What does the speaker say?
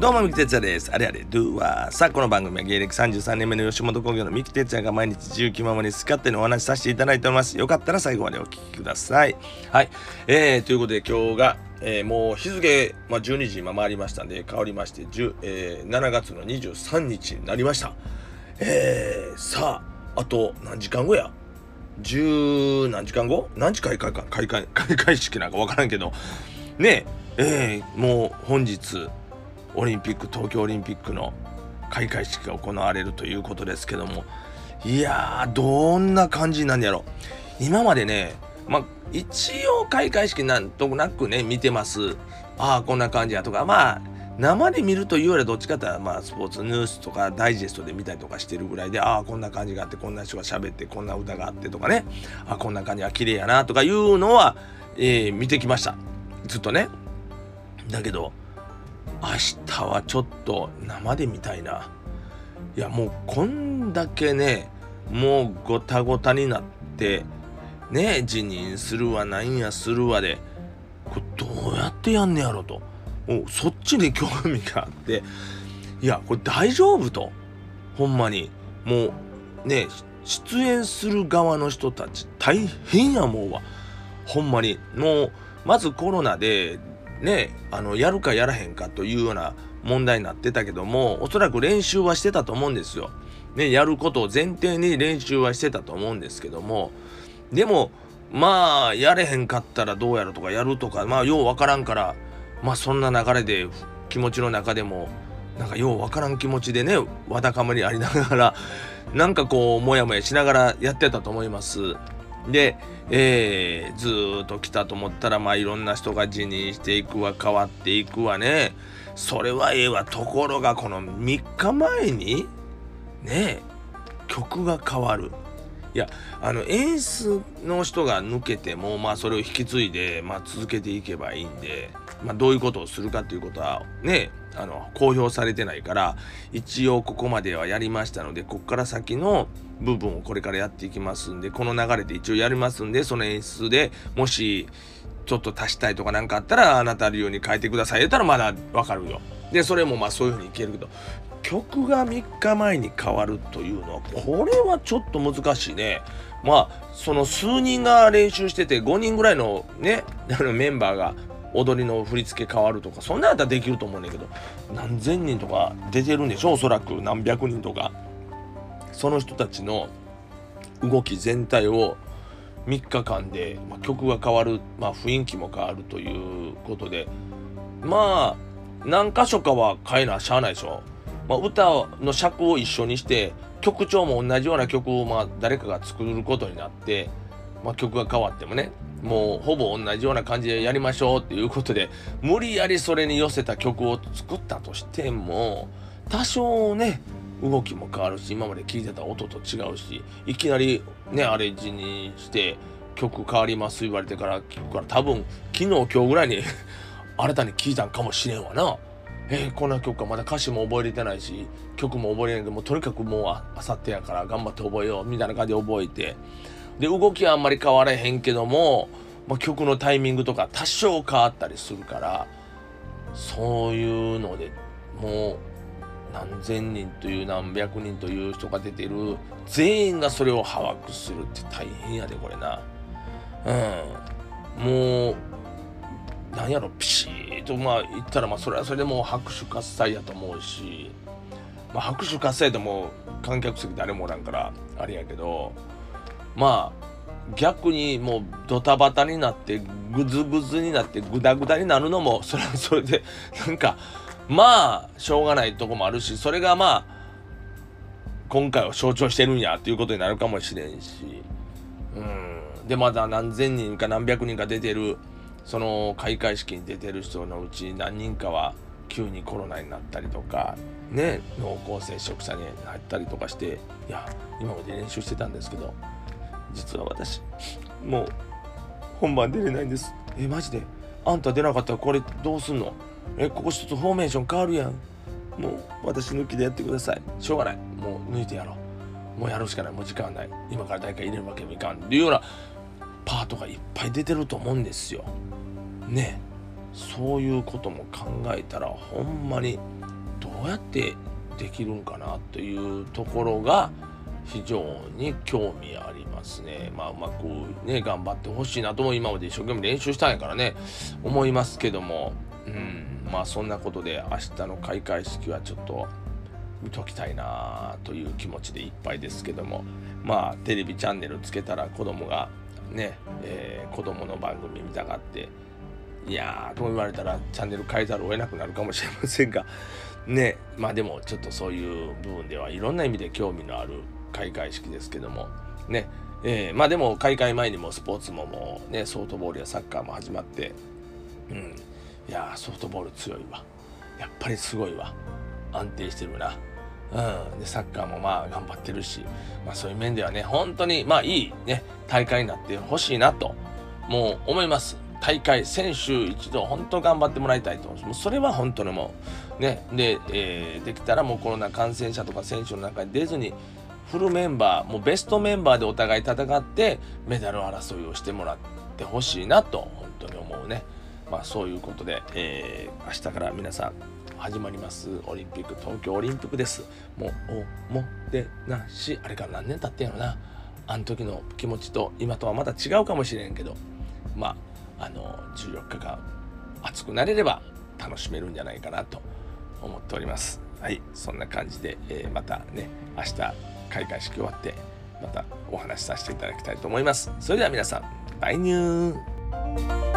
どうも、三木哲也です。あれあれ、ドゥは。さあ、この番組は芸歴33年目の吉本興業の三木哲也が毎日自由気ままに好き勝手にお話しさせていただいております。よかったら最後までお聞きください。はい。えー、ということで今日が、えー、もう日付、まあ、12時今回りましたんで、変わりまして、えー、7月の23日になりました。えー、さあ、あと何時間後や？十何時間後？何時開会か？開会 開会式なんか分からんけどねええー、もう本日オリンピック東京オリンピックの開会式が行われるということですけどもいやーどんな感じなんやろ。今までねまあ一応開会式なんとなくね見てます。ああこんな感じやとかまあ生で見るというよりはどっちかっていうとまあスポーツニュースとかダイジェストで見たりとかしてるぐらいでああこんな感じがあってこんな人が喋ってこんな歌があってとかね。あこんな感じは綺麗やなとかいうのは、えー、見てきました。ずっとね。だけど明日はちょっと生で見たいな。いやもうこんだけねもうごたごたになってね辞任するわなんやするわでこれどうやってやんねやろと。そっちに興味があって。いやこれ大丈夫と。ほんまに。もうね出演する側の人たち大変やもうわ。ほんまに。もうまずコロナでねあのやるかやらへんかというような問題になってたけどもおそらく練習はしてたと思うんですよ。ねやることを前提に練習はしてたと思うんですけどもでもまあやれへんかったらどうやるとかやるとかまあようわからんからまあそんな流れで気持ちの中でもなんかようわからん気持ちでねわだかまりありながらなんかこうモヤモヤしながらやってたと思います。で、えー、ずっと来たと思ったらまあいろんな人が辞任していくわ変わっていくわね。それはええわ。ところがこの3日前にね曲が変わる。いやあの演出の人が抜けてもまあそれを引き継いで、まあ、続けていけばいいんで、まあ、どういうことをするかっていうことはねあの公表されてないから一応ここまではやりましたのでこっから先の部分をこれからやっていきますんでこの流れで一応やりますんでその演出でもしちょっと足したいとか何かあったらあなた流に変えてください言ったらまだわかるよ。でそれもまあそういうふうにいけるけど曲が3日前に変わるというのはこれはちょっと難しいね。まあその数人が練習してて5人ぐらいのねあのメンバーが踊りの振り付け変わるとかそんなんやったらできると思うんだけど何千人とか出てるんでしょおそらく。何百人とか。その人たちの動き全体を3日間で、まあ、曲が変わる、まあ、雰囲気も変わるということでまあ何箇所かは変えなしゃあないでしょ、まあ、歌の尺を一緒にして曲調も同じような曲をまあ誰かが作ることになって、まあ、曲が変わってもねもうほぼ同じような感じでやりましょうっていうことで無理やりそれに寄せた曲を作ったとしても多少ね動きも変わるし今まで聴いてた音と違うしいきなりねアレンジにして曲変わります言われてから聞くから多分昨日今日ぐらいに 新たに聴いたんかもしれんわな。えー、こんな曲かまだ歌詞も覚えれてないし曲も覚えれないけどもとにかくもうあさってやから頑張って覚えようみたいな感じで覚えてで動きはあんまり変わらへんけども、まあ、曲のタイミングとか多少変わったりするからそういうのでもう何千人という何百人という人が出てる全員がそれを把握するって大変やでこれな。うん。もうなんやろピシーとまあ言ったらまあそれはそれでもう拍手喝采やと思うし、まあ、拍手喝采でも観客席誰もおらんからあれやけどまあ逆にもうドタバタになってグズグズになってグダグダになるのも それはそれでなんかまあしょうがないとこもあるしそれがまあ今回を象徴してるんやっていうことになるかもしれんし。うん。でまだ何千人か何百人か出てるその開会式に出てる人のうち何人かは急にコロナになったりとかね濃厚接触者になったりとかしていや今まで練習してたんですけど実は私もう本番出れないんです。えマジで？あんた出なかったらこれどうすんの？えここ一つフォーメーション変わるやん。もう私抜きでやってください。しょうがない。もう抜いてやろう。もうやるしかない。もう時間はない。今から誰か入れるわけにもいかん。っていうようなパートがいっぱい出てると思うんですよ。ね。そういうことも考えたらほんまにどうやってできるんかなというところが非常に興味ありますね。まあうまくね頑張ってほしいなとも今まで一生懸命練習したんやからね思いますけども、うん、まあそんなことで明日の開会式はちょっと見ときたいなという気持ちでいっぱいですけども。まあテレビチャンネルつけたら子供がね、えー、子供の番組見たがっていやーとも言われたらチャンネル変えざるを得なくなるかもしれませんが。ねまあでもちょっとそういう部分ではいろんな意味で興味のある開会式ですけども。ねえー、まあでも開会前にもスポーツももうねソフトボールやサッカーも始まってうん。いやソフトボール強いわ。やっぱりすごいわ。安定してるな。うん、でサッカーもまあ頑張ってるし、まあ、そういう面ではね本当にまあいい、ね、大会になってほしいなともう思います。大会選手一度本当頑張ってもらいたいと思うそれは本当にもうねで、えー、できたらもうコロナ感染者とか選手の中に出ずにフルメンバーもうベストメンバーでお互い戦ってメダル争いをしてもらってほしいなと本当に思うね。まあそういうことで、えー、明日から皆さん始まります。オリンピック東京オリンピックです。もうおもてなし。あれから何年経ってんやろな。あの時の気持ちと今とはまた違うかもしれんけど。まああの14日間熱くなれれば楽しめるんじゃないかなと思っております。はいそんな感じで、えー、またね明日開会式終わってまたお話しさせていただきたいと思います。それでは皆さんバイニュー。